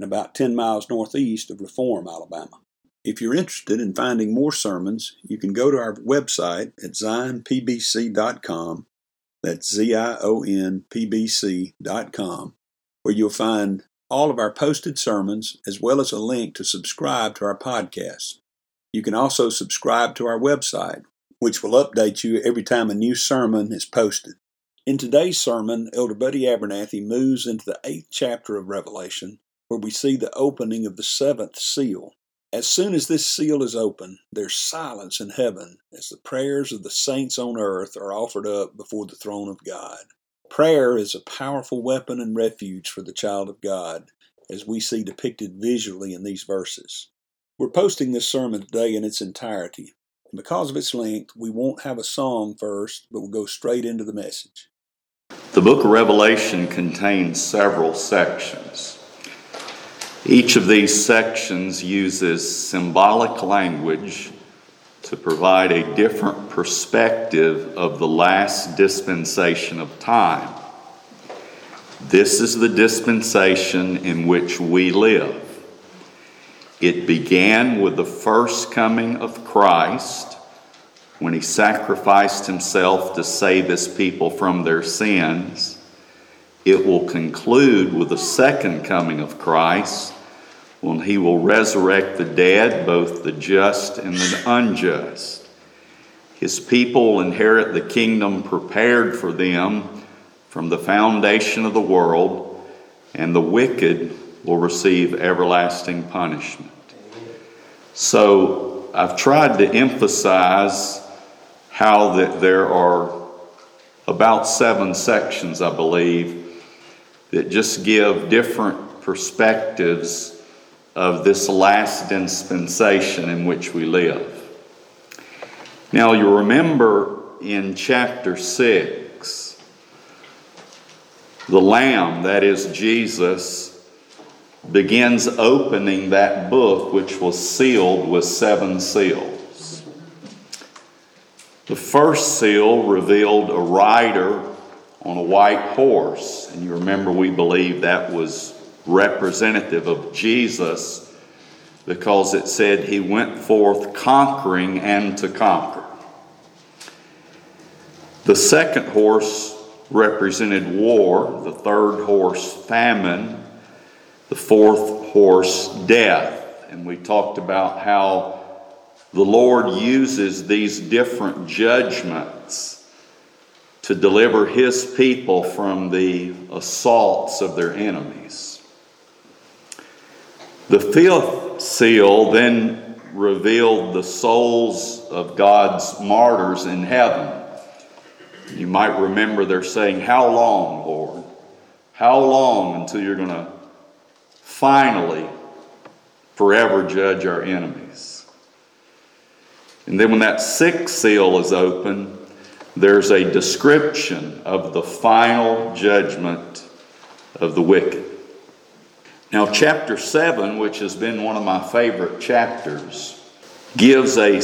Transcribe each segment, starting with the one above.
and about 10 miles northeast of Reform, Alabama. If you're interested in finding more sermons, you can go to our website at zionpbc.com. That's Z I O N P B C.com, where you'll find all of our posted sermons as well as a link to subscribe to our podcast. You can also subscribe to our website, which will update you every time a new sermon is posted. In today's sermon, Elder Buddy Abernathy moves into the eighth chapter of Revelation where we see the opening of the seventh seal. As soon as this seal is open, there's silence in heaven as the prayers of the saints on earth are offered up before the throne of God. Prayer is a powerful weapon and refuge for the child of God, as we see depicted visually in these verses. We're posting this sermon today in its entirety. And because of its length, we won't have a song first, but we'll go straight into the message. The book of Revelation contains several sections. Each of these sections uses symbolic language to provide a different perspective of the last dispensation of time. This is the dispensation in which we live. It began with the first coming of Christ when he sacrificed himself to save his people from their sins. It will conclude with the second coming of Christ when he will resurrect the dead, both the just and the unjust. His people inherit the kingdom prepared for them from the foundation of the world, and the wicked will receive everlasting punishment. So I've tried to emphasize how that there are about seven sections, I believe, that just give different perspectives of this last dispensation in which we live. Now, you remember in chapter 6, the Lamb, that is Jesus, begins opening that book which was sealed with seven seals. The first seal revealed a rider on a white horse. And you remember, we believe that was representative of Jesus because it said he went forth conquering and to conquer. The second horse represented war, the third horse, famine, the fourth horse, death. And we talked about how the Lord uses these different judgments to deliver his people from the assaults of their enemies. The fifth seal then revealed the souls of God's martyrs in heaven. You might remember they're saying, How long, Lord? How long until you're going to finally forever judge our enemies? And then when that sixth seal is open, there's a description of the final judgment of the wicked. Now, chapter 7, which has been one of my favorite chapters, gives a,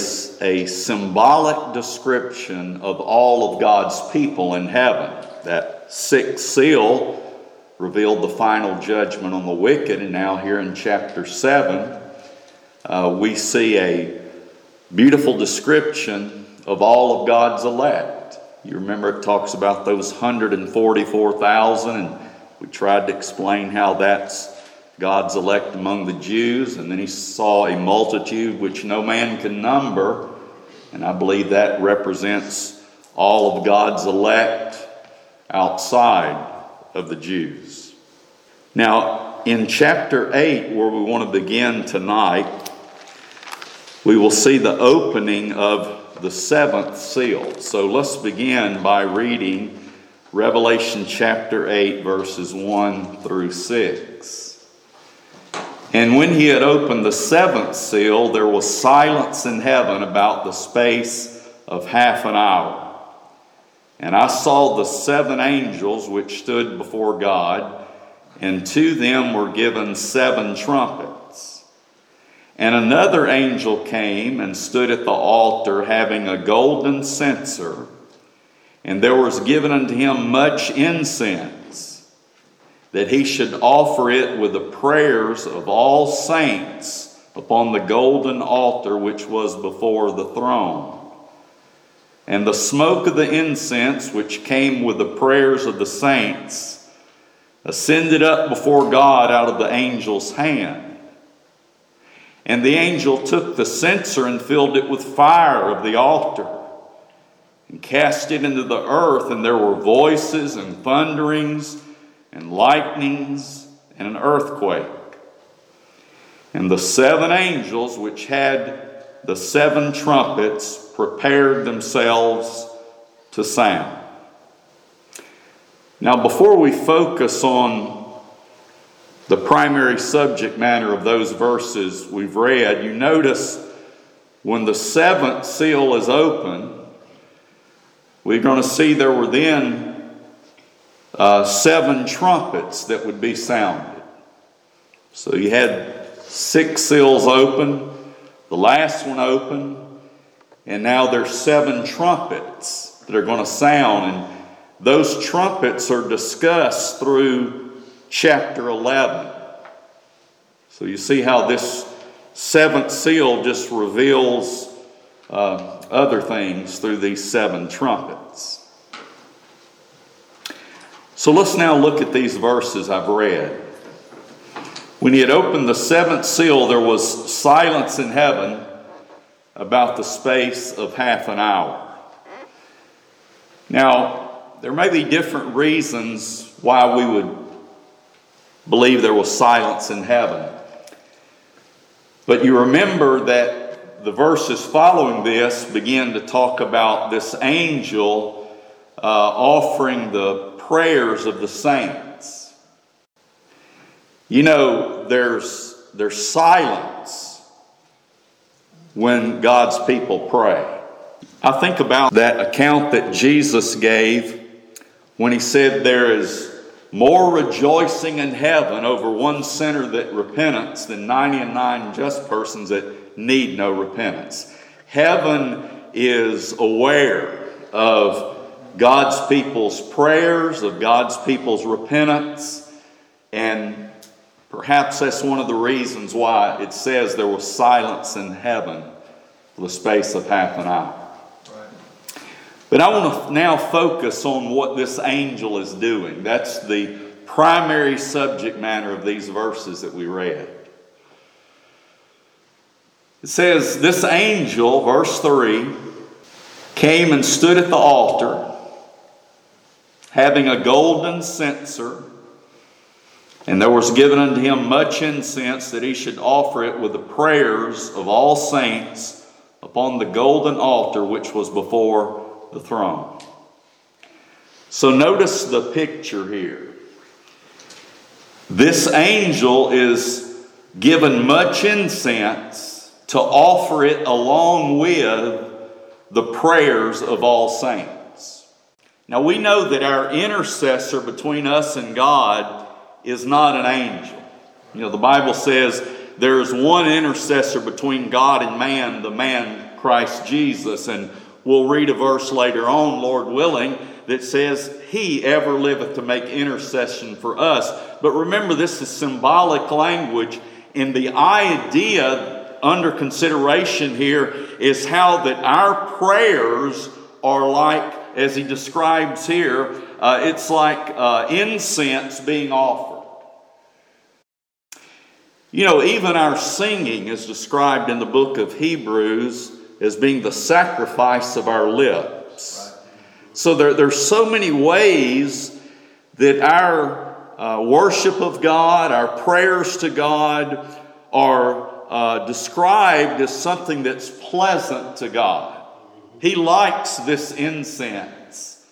a symbolic description of all of God's people in heaven. That sixth seal revealed the final judgment on the wicked, and now here in chapter 7, uh, we see a beautiful description of all of God's elect. You remember it talks about those 144,000, and we tried to explain how that's God's elect among the Jews, and then he saw a multitude which no man can number, and I believe that represents all of God's elect outside of the Jews. Now, in chapter 8, where we want to begin tonight, we will see the opening of the seventh seal. So let's begin by reading Revelation chapter 8, verses 1 through 6. And when he had opened the seventh seal, there was silence in heaven about the space of half an hour. And I saw the seven angels which stood before God, and to them were given seven trumpets. And another angel came and stood at the altar, having a golden censer, and there was given unto him much incense that he should offer it with the prayers of all saints upon the golden altar which was before the throne. And the smoke of the incense, which came with the prayers of the saints, ascended up before God out of the angel's hand. And the angel took the censer and filled it with fire of the altar and cast it into the earth, and there were voices and thunderings and lightnings and an earthquake. And the seven angels which had the seven trumpets prepared themselves to sound. Now, before we focus on the primary subject matter of those verses we've read, you notice when the seventh seal is open, we're going to see there were then uh, seven trumpets that would be sounded. So you had six seals open, the last one open, and now there's seven trumpets that are going to sound. And those trumpets are discussed through chapter 11. So you see how this seventh seal just reveals uh, other things through these seven trumpets. So let's now look at these verses I've read. When he had opened the seventh seal, there was silence in heaven about the space of half an hour. Now, there may be different reasons why we would believe there was silence in heaven. But you remember that the verses following this begin to talk about this angel uh, offering the prayers of the saints. You know, there's, there's silence when God's people pray. I think about that account that Jesus gave when he said there is more rejoicing in heaven over one sinner that repents than 99 just persons that need no repentance. Heaven is aware of God's people's prayers, of God's people's repentance, and perhaps that's one of the reasons why it says there was silence in heaven for the space of half an hour. But I want to now focus on what this angel is doing. That's the primary subject matter of these verses that we read. It says, This angel, verse 3, came and stood at the altar having a golden censer, and there was given unto him much incense that he should offer it with the prayers of all saints upon the golden altar which was before the throne. So notice the picture here. This angel is given much incense to offer it along with the prayers of all saints. Now we know that our intercessor between us and God is not an angel. You know, the Bible says there's one intercessor between God and man, the man Christ Jesus. And we'll read a verse later on, Lord willing, that says, He ever liveth to make intercession for us. But remember, this is symbolic language, and the idea under consideration here is how that our prayers are like, as he describes here, uh, it's like uh, incense being offered. You know, even our singing is described in the book of Hebrews as being the sacrifice of our lips. So there, there's so many ways that our uh, worship of God, our prayers to God, are uh, described as something that's pleasant to God. He likes this incense.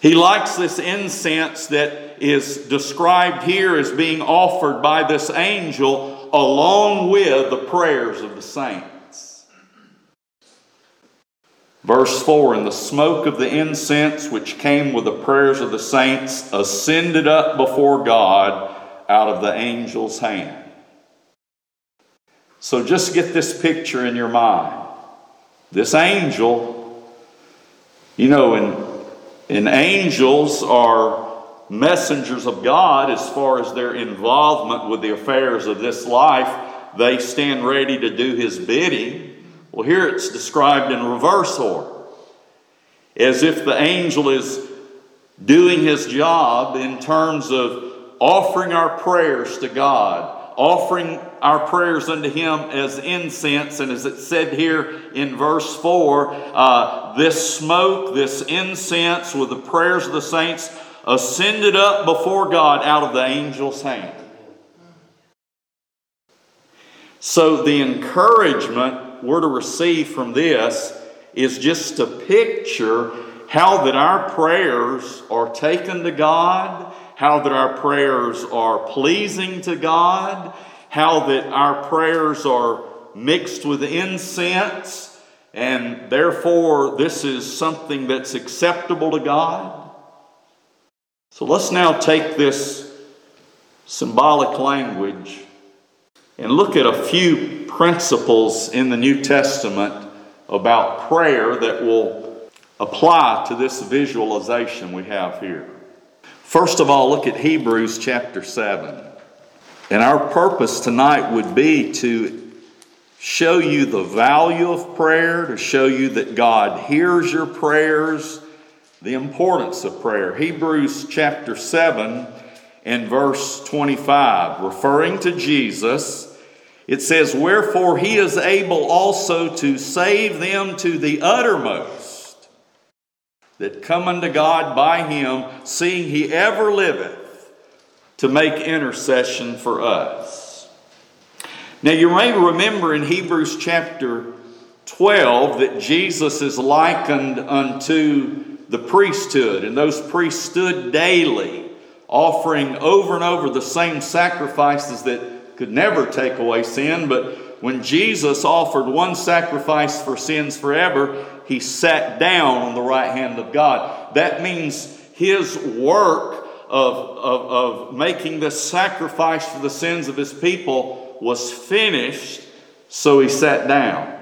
He likes this incense that is described here as being offered by this angel along with the prayers of the saints. Verse 4 And the smoke of the incense which came with the prayers of the saints ascended up before God out of the angel's hand. So just get this picture in your mind. This angel, you know, and, and angels are messengers of God as far as their involvement with the affairs of this life. They stand ready to do his bidding. Well, here it's described in reverse order, as if the angel is doing his job in terms of offering our prayers to God, offering our prayers unto him as incense. And as it said here in verse 4, uh, this smoke, this incense with the prayers of the saints ascended up before God out of the angel's hand. So, the encouragement we're to receive from this is just to picture how that our prayers are taken to God, how that our prayers are pleasing to God, how that our prayers are mixed with incense, and therefore this is something that's acceptable to God. So let's now take this symbolic language and look at a few principles in the New Testament about prayer that will apply to this visualization we have here. First of all, look at Hebrews chapter 7. And our purpose tonight would be to show you the value of prayer, to show you that God hears your prayers the importance of prayer. Hebrews chapter 7 and verse 25, referring to Jesus, it says, Wherefore he is able also to save them to the uttermost that come unto God by him, seeing he ever liveth to make intercession for us. Now you may remember in Hebrews chapter 12 that Jesus is likened unto the priesthood, and those priests stood daily, offering over and over the same sacrifices that could never take away sin. But when Jesus offered one sacrifice for sins forever, he sat down on the right hand of God. That means his work of, of, of making this sacrifice for the sins of his people was finished, so he sat down.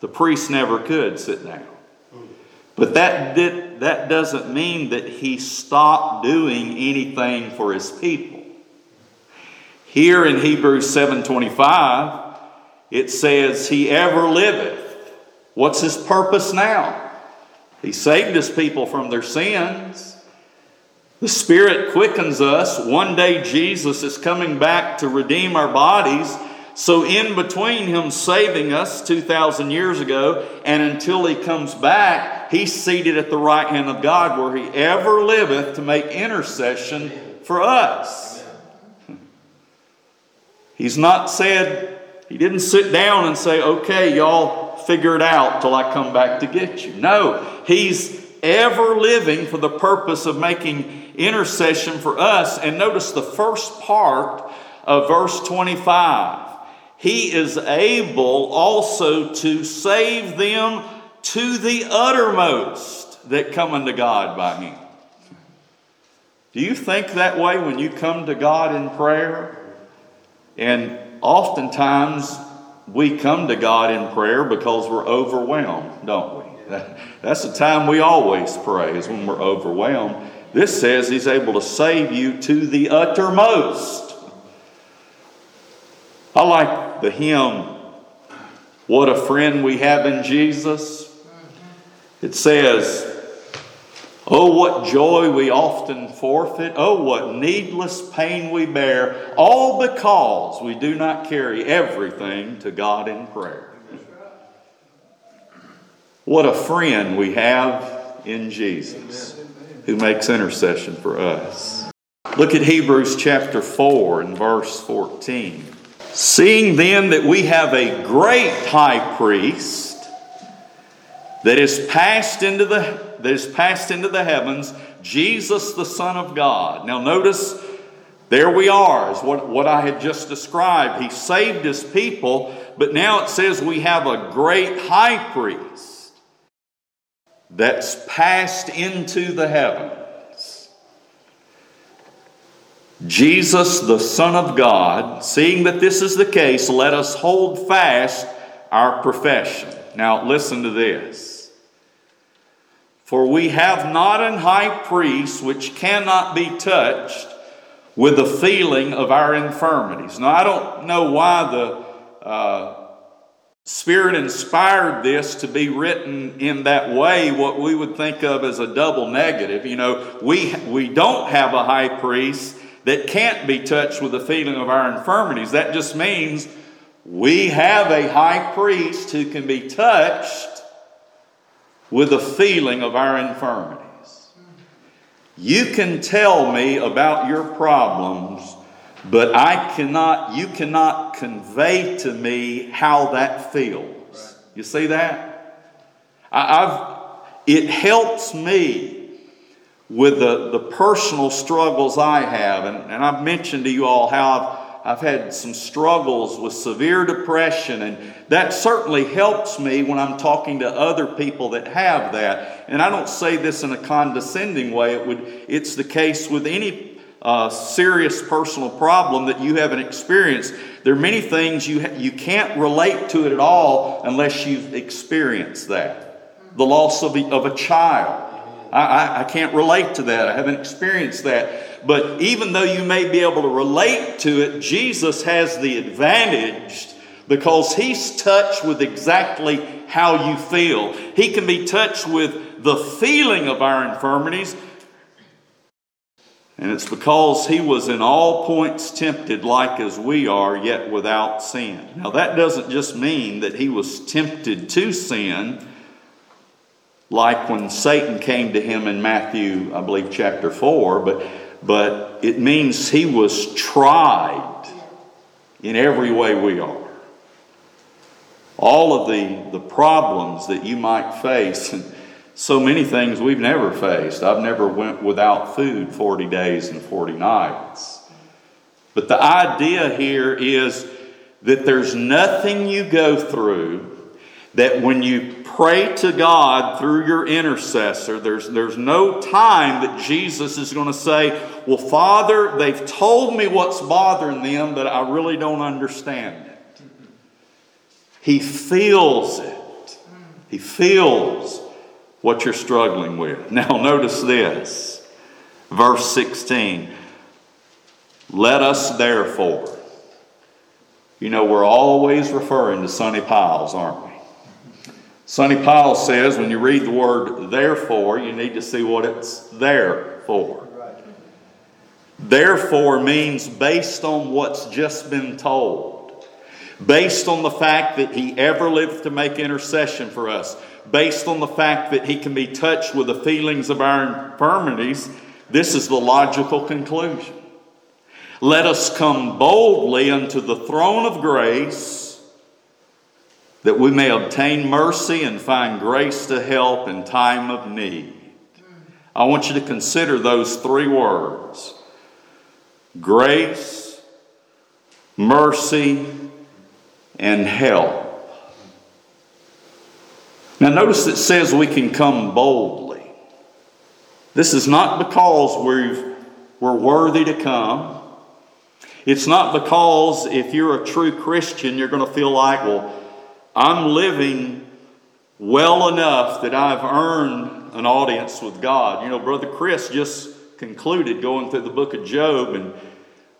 The priest never could sit down. But that, did, that doesn't mean that he stopped doing anything for his people. Here in Hebrews 7:25, it says, He ever liveth. What's his purpose now? He saved his people from their sins. The Spirit quickens us. One day Jesus is coming back to redeem our bodies. So, in between him saving us 2,000 years ago and until he comes back, he's seated at the right hand of God where he ever liveth to make intercession for us. He's not said, he didn't sit down and say, okay, y'all figure it out till I come back to get you. No, he's ever living for the purpose of making intercession for us. And notice the first part of verse 25 he is able also to save them to the uttermost that come unto God by him. Do you think that way when you come to God in prayer? And oftentimes we come to God in prayer because we're overwhelmed, don't we? That's the time we always pray, is when we're overwhelmed. This says He's able to save you to the uttermost. I like the hymn, What a Friend We Have in Jesus. It says, Oh, what joy we often forfeit. Oh, what needless pain we bear, all because we do not carry everything to God in prayer. What a friend we have in Jesus who makes intercession for us. Look at Hebrews chapter 4 and verse 14. Seeing then that we have a great high priest that is passed into the that is passed into the heavens, Jesus the Son of God. Now notice there we are, is what, what I had just described. He saved his people, but now it says we have a great high priest that's passed into the heavens. Jesus, the Son of God, seeing that this is the case, let us hold fast our profession. Now, listen to this. For we have not an high priest which cannot be touched with the feeling of our infirmities. Now, I don't know why the uh, Spirit inspired this to be written in that way, what we would think of as a double negative. You know, we, we don't have a high priest that can't be touched with the feeling of our infirmities. That just means we have a high priest who can be touched with the feeling of our infirmities. You can tell me about your problems, but I cannot, you cannot convey to me how that feels. You see that? I, have it helps me with the, the personal struggles I have. And, and I've mentioned to you all how I've, I've had some struggles with severe depression, and that certainly helps me when I'm talking to other people that have that. And I don't say this in a condescending way, it would, it's the case with any uh, serious personal problem that you haven't experienced. There are many things you, ha- you can't relate to it at all unless you've experienced that. The loss of a, of a child I, I, I can't relate to that. I haven't experienced that. But even though you may be able to relate to it, Jesus has the advantage because he's touched with exactly how you feel. He can be touched with the feeling of our infirmities. And it's because he was in all points tempted like as we are, yet without sin. Now, that doesn't just mean that he was tempted to sin like when Satan came to him in Matthew, I believe, chapter 4, but, but it means he was tried in every way we are. All of the, the problems that you might face, and so many things we've never faced. I've never went without food 40 days and 40 nights. But the idea here is that there's nothing you go through that when you pray to God through your intercessor, there's, there's no time that Jesus is going to say, Well, Father, they've told me what's bothering them, but I really don't understand it. He feels it. He feels what you're struggling with. Now, notice this verse 16. Let us therefore. You know, we're always referring to Sonny Pyles, aren't we? Sonny Pyles says when you read the word therefore, you need to see what it's there for. Therefore means based on what's just been told, based on the fact that he ever lived to make intercession for us, based on the fact that he can be touched with the feelings of our infirmities, this is the logical conclusion. Let us come boldly unto the throne of grace that we may obtain mercy and find grace to help in time of need. I want you to consider those three words grace, mercy, and help. Now, notice it says we can come boldly. This is not because we've, we're worthy to come. It's not because if you're a true Christian, you're going to feel like, well, I'm living well enough that I've earned an audience with God. You know, Brother Chris just concluded going through the book of Job, and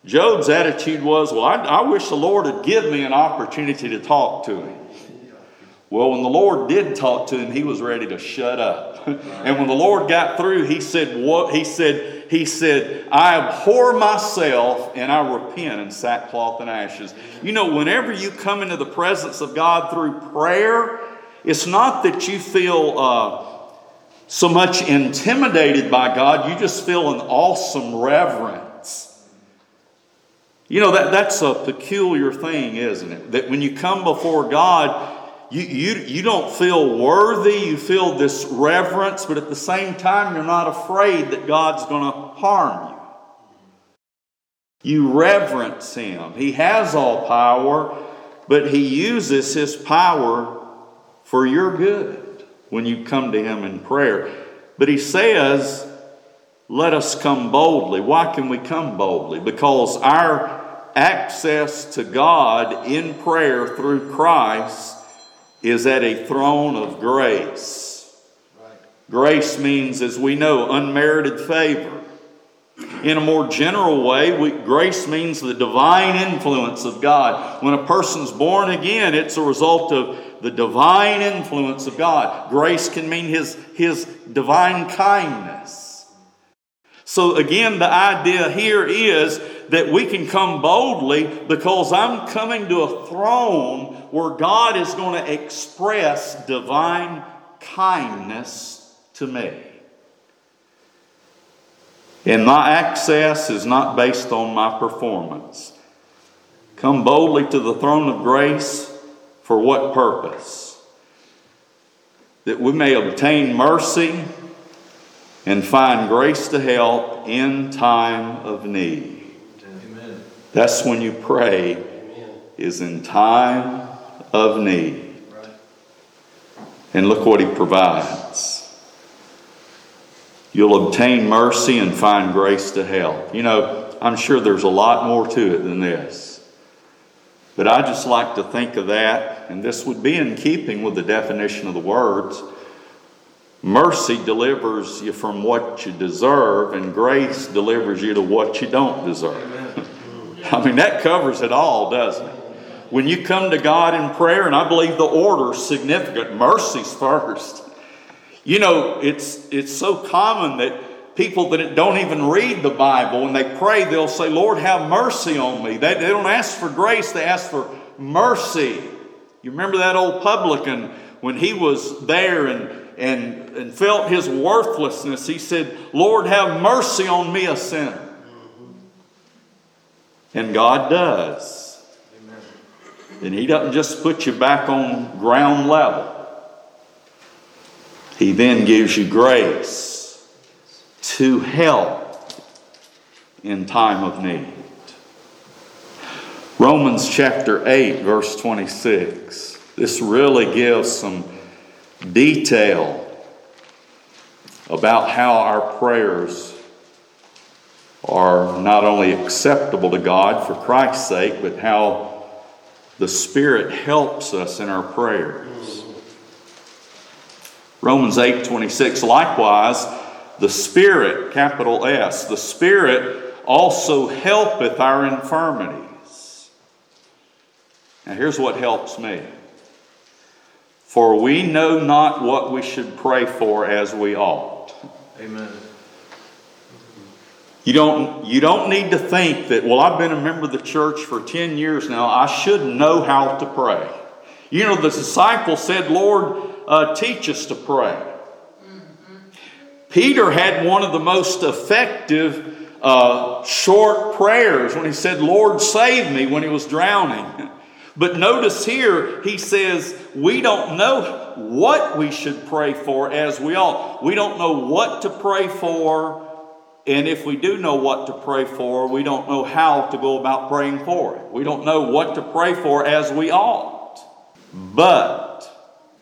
Job's attitude was, Well, I, I wish the Lord would give me an opportunity to talk to him. Well, when the Lord did talk to him, he was ready to shut up. and when the Lord got through, he said, What? He said, he said, I abhor myself and I repent in sackcloth and ashes. You know, whenever you come into the presence of God through prayer, it's not that you feel uh, so much intimidated by God, you just feel an awesome reverence. You know, that, that's a peculiar thing, isn't it? That when you come before God, you, you, you don't feel worthy, you feel this reverence, but at the same time, you're not afraid that God's going to harm you. You reverence Him. He has all power, but He uses His power for your good when you come to Him in prayer. But He says, let us come boldly. Why can we come boldly? Because our access to God in prayer through Christ is at a throne of grace. Grace means, as we know, unmerited favor. In a more general way, we, grace means the divine influence of God. When a person's born again, it's a result of the divine influence of God. Grace can mean His, his divine kindness. So, again, the idea here is that we can come boldly because I'm coming to a throne where God is going to express divine kindness to me. And my access is not based on my performance. Come boldly to the throne of grace for what purpose? That we may obtain mercy and find grace to help in time of need. That's when you pray, Amen. is in time of need. Right. And look what He provides. You'll obtain mercy and find grace to help. You know, I'm sure there's a lot more to it than this. But I just like to think of that, and this would be in keeping with the definition of the words. Mercy delivers you from what you deserve, and grace delivers you to what you don't deserve. I mean, that covers it all, doesn't it? When you come to God in prayer, and I believe the order is significant, mercy's first. You know, it's, it's so common that people that don't even read the Bible, when they pray, they'll say, Lord, have mercy on me. They, they don't ask for grace, they ask for mercy. You remember that old publican when he was there and, and, and felt his worthlessness? He said, Lord, have mercy on me, a sinner. And God does. And He doesn't just put you back on ground level, He then gives you grace to help in time of need. Romans chapter 8, verse 26. This really gives some detail about how our prayers are not only acceptable to God for Christ's sake, but how the Spirit helps us in our prayers. Romans 8 26, likewise, the Spirit, capital S, the Spirit also helpeth our infirmities. Now, here's what helps me. For we know not what we should pray for as we ought. Amen. You don't, you don't need to think that, well, I've been a member of the church for 10 years now. I should know how to pray. You know, the disciples said, Lord, uh, teach us to pray. Mm-hmm. Peter had one of the most effective uh, short prayers when he said, Lord, save me, when he was drowning. But notice here, he says, We don't know what we should pray for as we ought. We don't know what to pray for and if we do know what to pray for, we don't know how to go about praying for it. We don't know what to pray for as we ought. But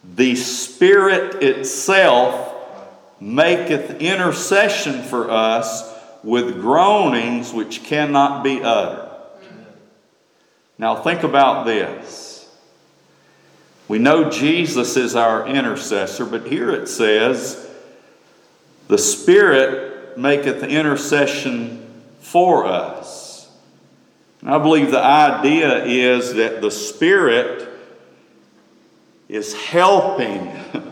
the Spirit itself maketh intercession for us with groanings which cannot be uttered. Now, think about this. We know Jesus is our intercessor, but here it says, The Spirit maketh intercession for us. And I believe the idea is that the Spirit is helping.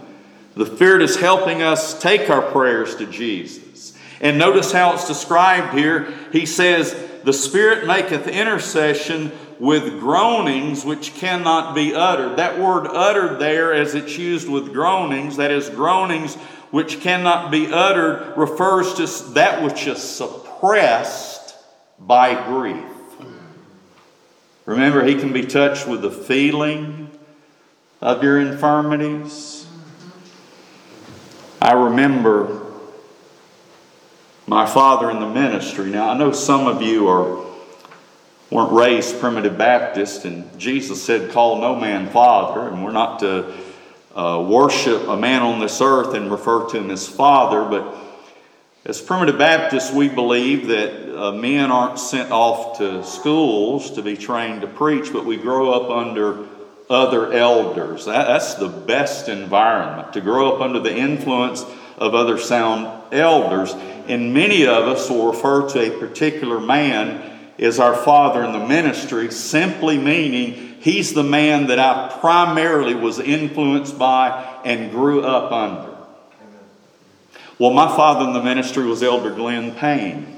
The Spirit is helping us take our prayers to Jesus. And notice how it's described here. He says, The Spirit maketh intercession with groanings which cannot be uttered. That word uttered there, as it's used with groanings, that is, groanings which cannot be uttered, refers to that which is suppressed by grief. Remember, he can be touched with the feeling of your infirmities. I remember my father in the ministry. Now, I know some of you are weren't raised primitive Baptist, and Jesus said, Call no man father, and we're not to uh, worship a man on this earth and refer to him as father, but as primitive Baptists, we believe that uh, men aren't sent off to schools to be trained to preach, but we grow up under other elders. That, that's the best environment, to grow up under the influence of other sound elders. And many of us will refer to a particular man as our father in the ministry, simply meaning he's the man that I primarily was influenced by and grew up under. Well, my father in the ministry was Elder Glenn Payne.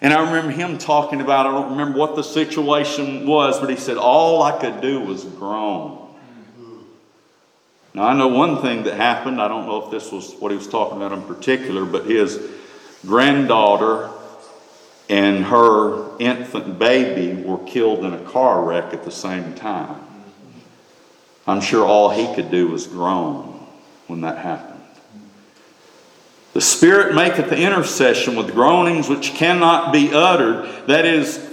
And I remember him talking about, I don't remember what the situation was, but he said, All I could do was groan. Now, I know one thing that happened. I don't know if this was what he was talking about in particular, but his granddaughter and her infant baby were killed in a car wreck at the same time. I'm sure all he could do was groan when that happened. The Spirit maketh the intercession with groanings which cannot be uttered. That is,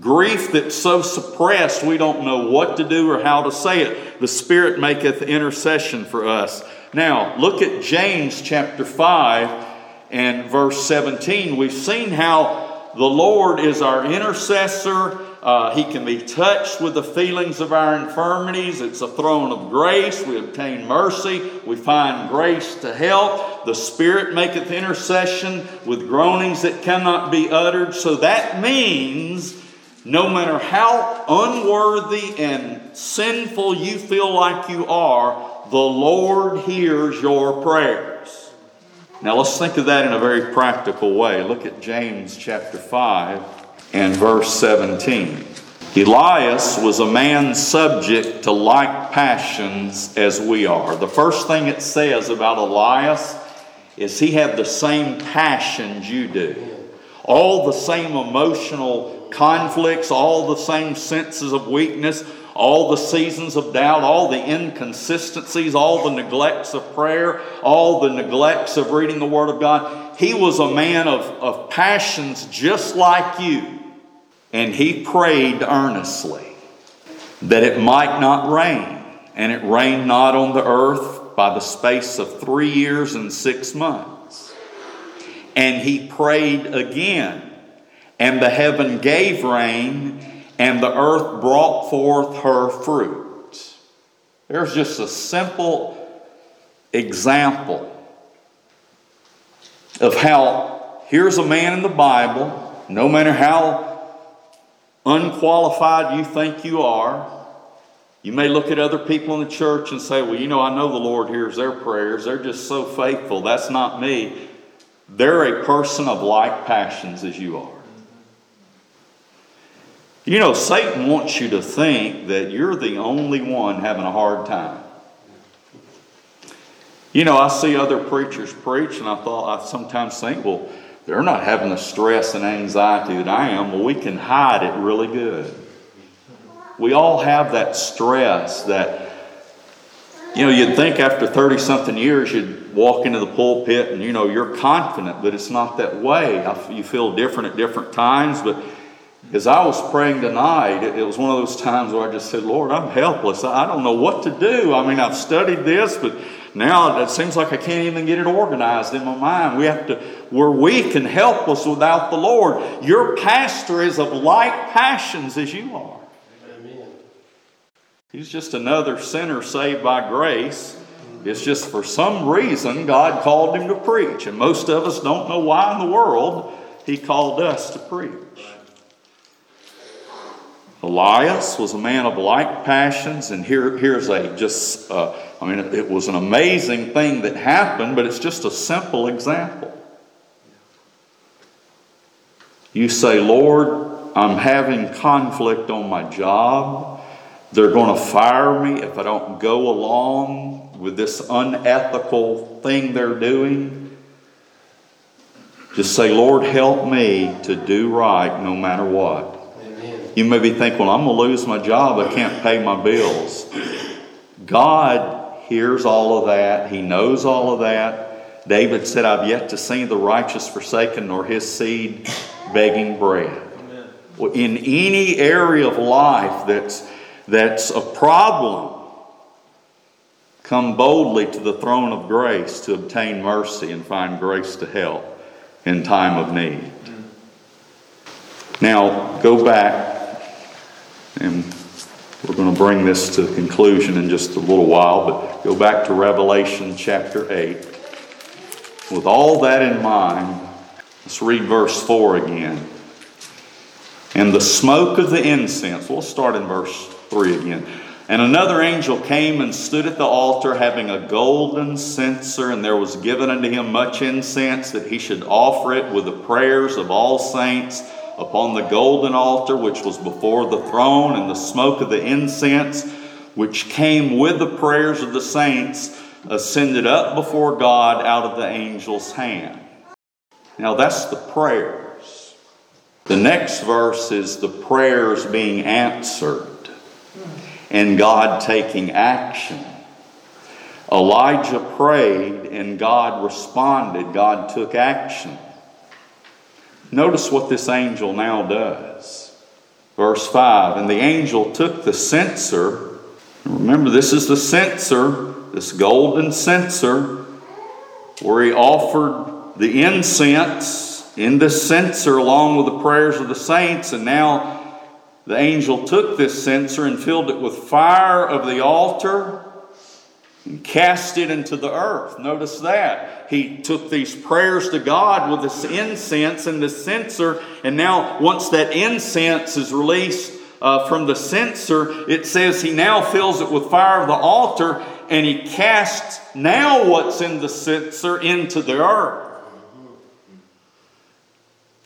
grief that's so suppressed we don't know what to do or how to say it. The Spirit maketh intercession for us. Now, look at James chapter 5 and verse 17. We've seen how the Lord is our intercessor uh, he can be touched with the feelings of our infirmities. It's a throne of grace. We obtain mercy. We find grace to help. The Spirit maketh intercession with groanings that cannot be uttered. So that means no matter how unworthy and sinful you feel like you are, the Lord hears your prayers. Now let's think of that in a very practical way. Look at James chapter 5 and verse 17. Elias was a man subject to like passions as we are. The first thing it says about Elias is he had the same passions you do. All the same emotional conflicts, all the same senses of weakness, all the seasons of doubt, all the inconsistencies, all the neglects of prayer, all the neglects of reading the Word of God. He was a man of, of passions just like you. And he prayed earnestly that it might not rain. And it rained not on the earth by the space of three years and six months. And he prayed again, and the heaven gave rain, and the earth brought forth her fruit. There's just a simple example of how here's a man in the Bible, no matter how unqualified you think you are. You may look at other people in the church and say, Well, you know, I know the Lord hears their prayers. They're just so faithful. That's not me. They're a person of like passions as you are. You know, Satan wants you to think that you're the only one having a hard time. You know, I see other preachers preach, and I thought, I sometimes think, well, they're not having the stress and anxiety that I am. Well, we can hide it really good. We all have that stress that, you know, you'd think after 30 something years you'd walk into the pulpit and, you know, you're confident, but it's not that way. You feel different at different times, but as I was praying tonight, it was one of those times where I just said, Lord, I'm helpless. I don't know what to do. I mean, I've studied this, but now it seems like I can't even get it organized in my mind. We have to, we're weak help helpless without the Lord. Your pastor is of like passions as you are. Amen. He's just another sinner saved by grace. It's just for some reason God called him to preach, and most of us don't know why in the world He called us to preach. Elias was a man of like passions, and here, here's a just, uh, I mean, it was an amazing thing that happened, but it's just a simple example. You say, Lord, I'm having conflict on my job. They're going to fire me if I don't go along with this unethical thing they're doing. Just say, Lord, help me to do right no matter what. You may be thinking, well, I'm going to lose my job. I can't pay my bills. God hears all of that, He knows all of that. David said, I've yet to see the righteous forsaken nor his seed begging bread. In any area of life that's, that's a problem, come boldly to the throne of grace to obtain mercy and find grace to help in time of need. Now, go back and we're going to bring this to conclusion in just a little while, but go back to Revelation chapter 8. With all that in mind, let's read verse 4 again. And the smoke of the incense, we'll start in verse 3 again. And another angel came and stood at the altar, having a golden censer, and there was given unto him much incense, that he should offer it with the prayers of all saints upon the golden altar which was before the throne, and the smoke of the incense which came with the prayers of the saints ascended up before God out of the angel's hand. Now that's the prayers. The next verse is the prayers being answered and God taking action. Elijah prayed and God responded, God took action. Notice what this angel now does. Verse 5 And the angel took the censer. Remember, this is the censer, this golden censer, where he offered the incense in the censer along with the prayers of the saints. And now the angel took this censer and filled it with fire of the altar cast it into the earth. Notice that. He took these prayers to God with this incense and the censer, and now, once that incense is released uh, from the censer, it says he now fills it with fire of the altar and he casts now what's in the censer into the earth.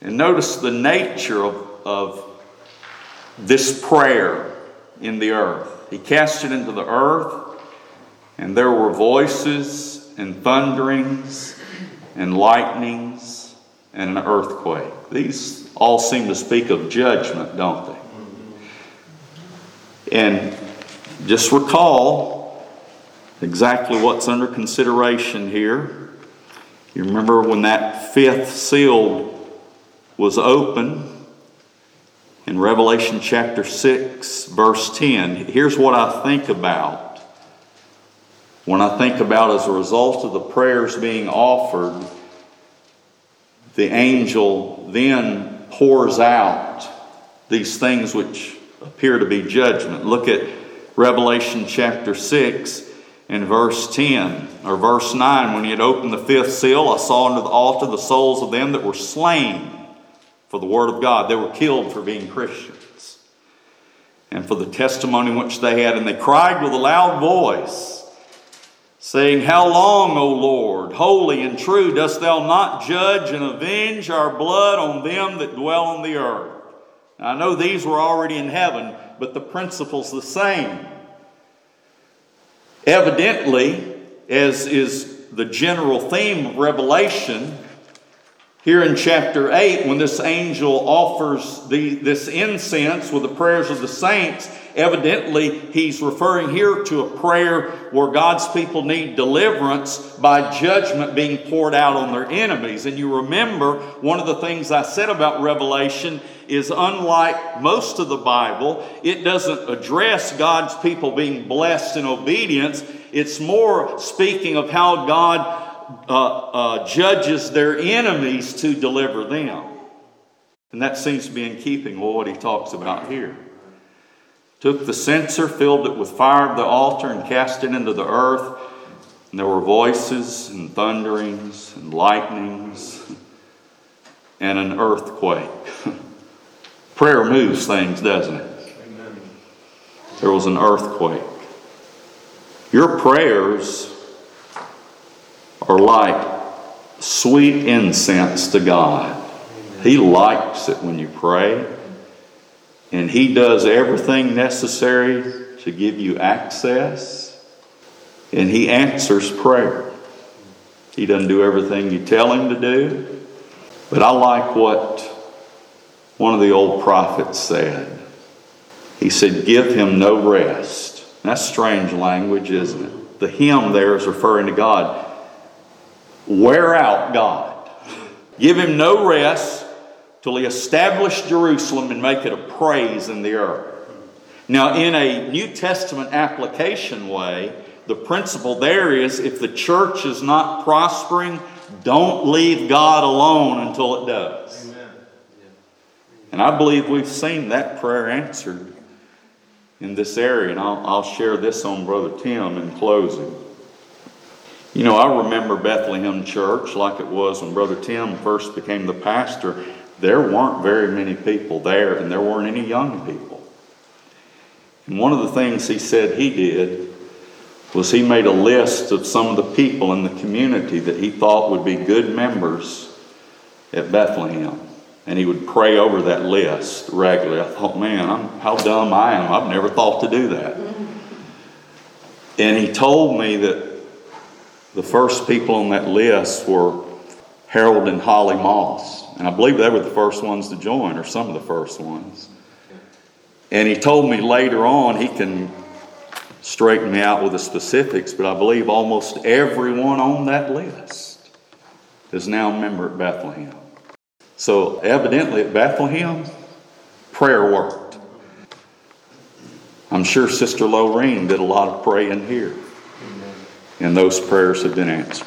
And notice the nature of, of this prayer in the earth. He cast it into the earth and there were voices and thunderings and lightnings and an earthquake. These all seem to speak of judgment, don't they? And just recall exactly what's under consideration here. You remember when that fifth seal was open in Revelation chapter 6, verse 10. Here's what I think about when I think about as a result of the prayers being offered, the angel then pours out these things which appear to be judgment. Look at Revelation chapter 6 and verse 10 or verse 9. When he had opened the fifth seal, I saw under the altar the souls of them that were slain for the word of God. They were killed for being Christians and for the testimony which they had. And they cried with a loud voice saying, How long, O Lord, holy and true, dost thou not judge and avenge our blood on them that dwell on the earth? Now, I know these were already in heaven, but the principle's the same. Evidently, as is the general theme of Revelation, here in chapter 8, when this angel offers the, this incense with the prayers of the saints, Evidently, he's referring here to a prayer where God's people need deliverance by judgment being poured out on their enemies. And you remember, one of the things I said about Revelation is unlike most of the Bible, it doesn't address God's people being blessed in obedience. It's more speaking of how God uh, uh, judges their enemies to deliver them. And that seems to be in keeping with what he talks about here. Took the censer, filled it with fire of the altar, and cast it into the earth. And there were voices and thunderings and lightnings and an earthquake. Prayer moves things, doesn't it? There was an earthquake. Your prayers are like sweet incense to God. He likes it when you pray, and He does everything necessary to give you access, and He answers prayer. He doesn't do everything you tell Him to do, but I like what one of the old prophets said. He said, Give Him no rest. That's strange language, isn't it? The him there is referring to God. Wear out God. Give Him no rest till he established Jerusalem and make it a praise in the earth. Now, in a New Testament application way, the principle there is if the church is not prospering, don't leave God alone until it does. Amen. And I believe we've seen that prayer answered in this area, and I'll, I'll share this on Brother Tim in closing. You know, I remember Bethlehem Church like it was when Brother Tim first became the pastor there weren't very many people there, and there weren't any young people. And one of the things he said he did was he made a list of some of the people in the community that he thought would be good members at Bethlehem. And he would pray over that list regularly. I thought, man, I'm, how dumb I am. I've never thought to do that. And he told me that the first people on that list were Harold and Holly Moss. And I believe they were the first ones to join, or some of the first ones. And he told me later on, he can straighten me out with the specifics, but I believe almost everyone on that list is now a member at Bethlehem. So evidently at Bethlehem, prayer worked. I'm sure Sister Lorraine did a lot of praying here, and those prayers have been answered.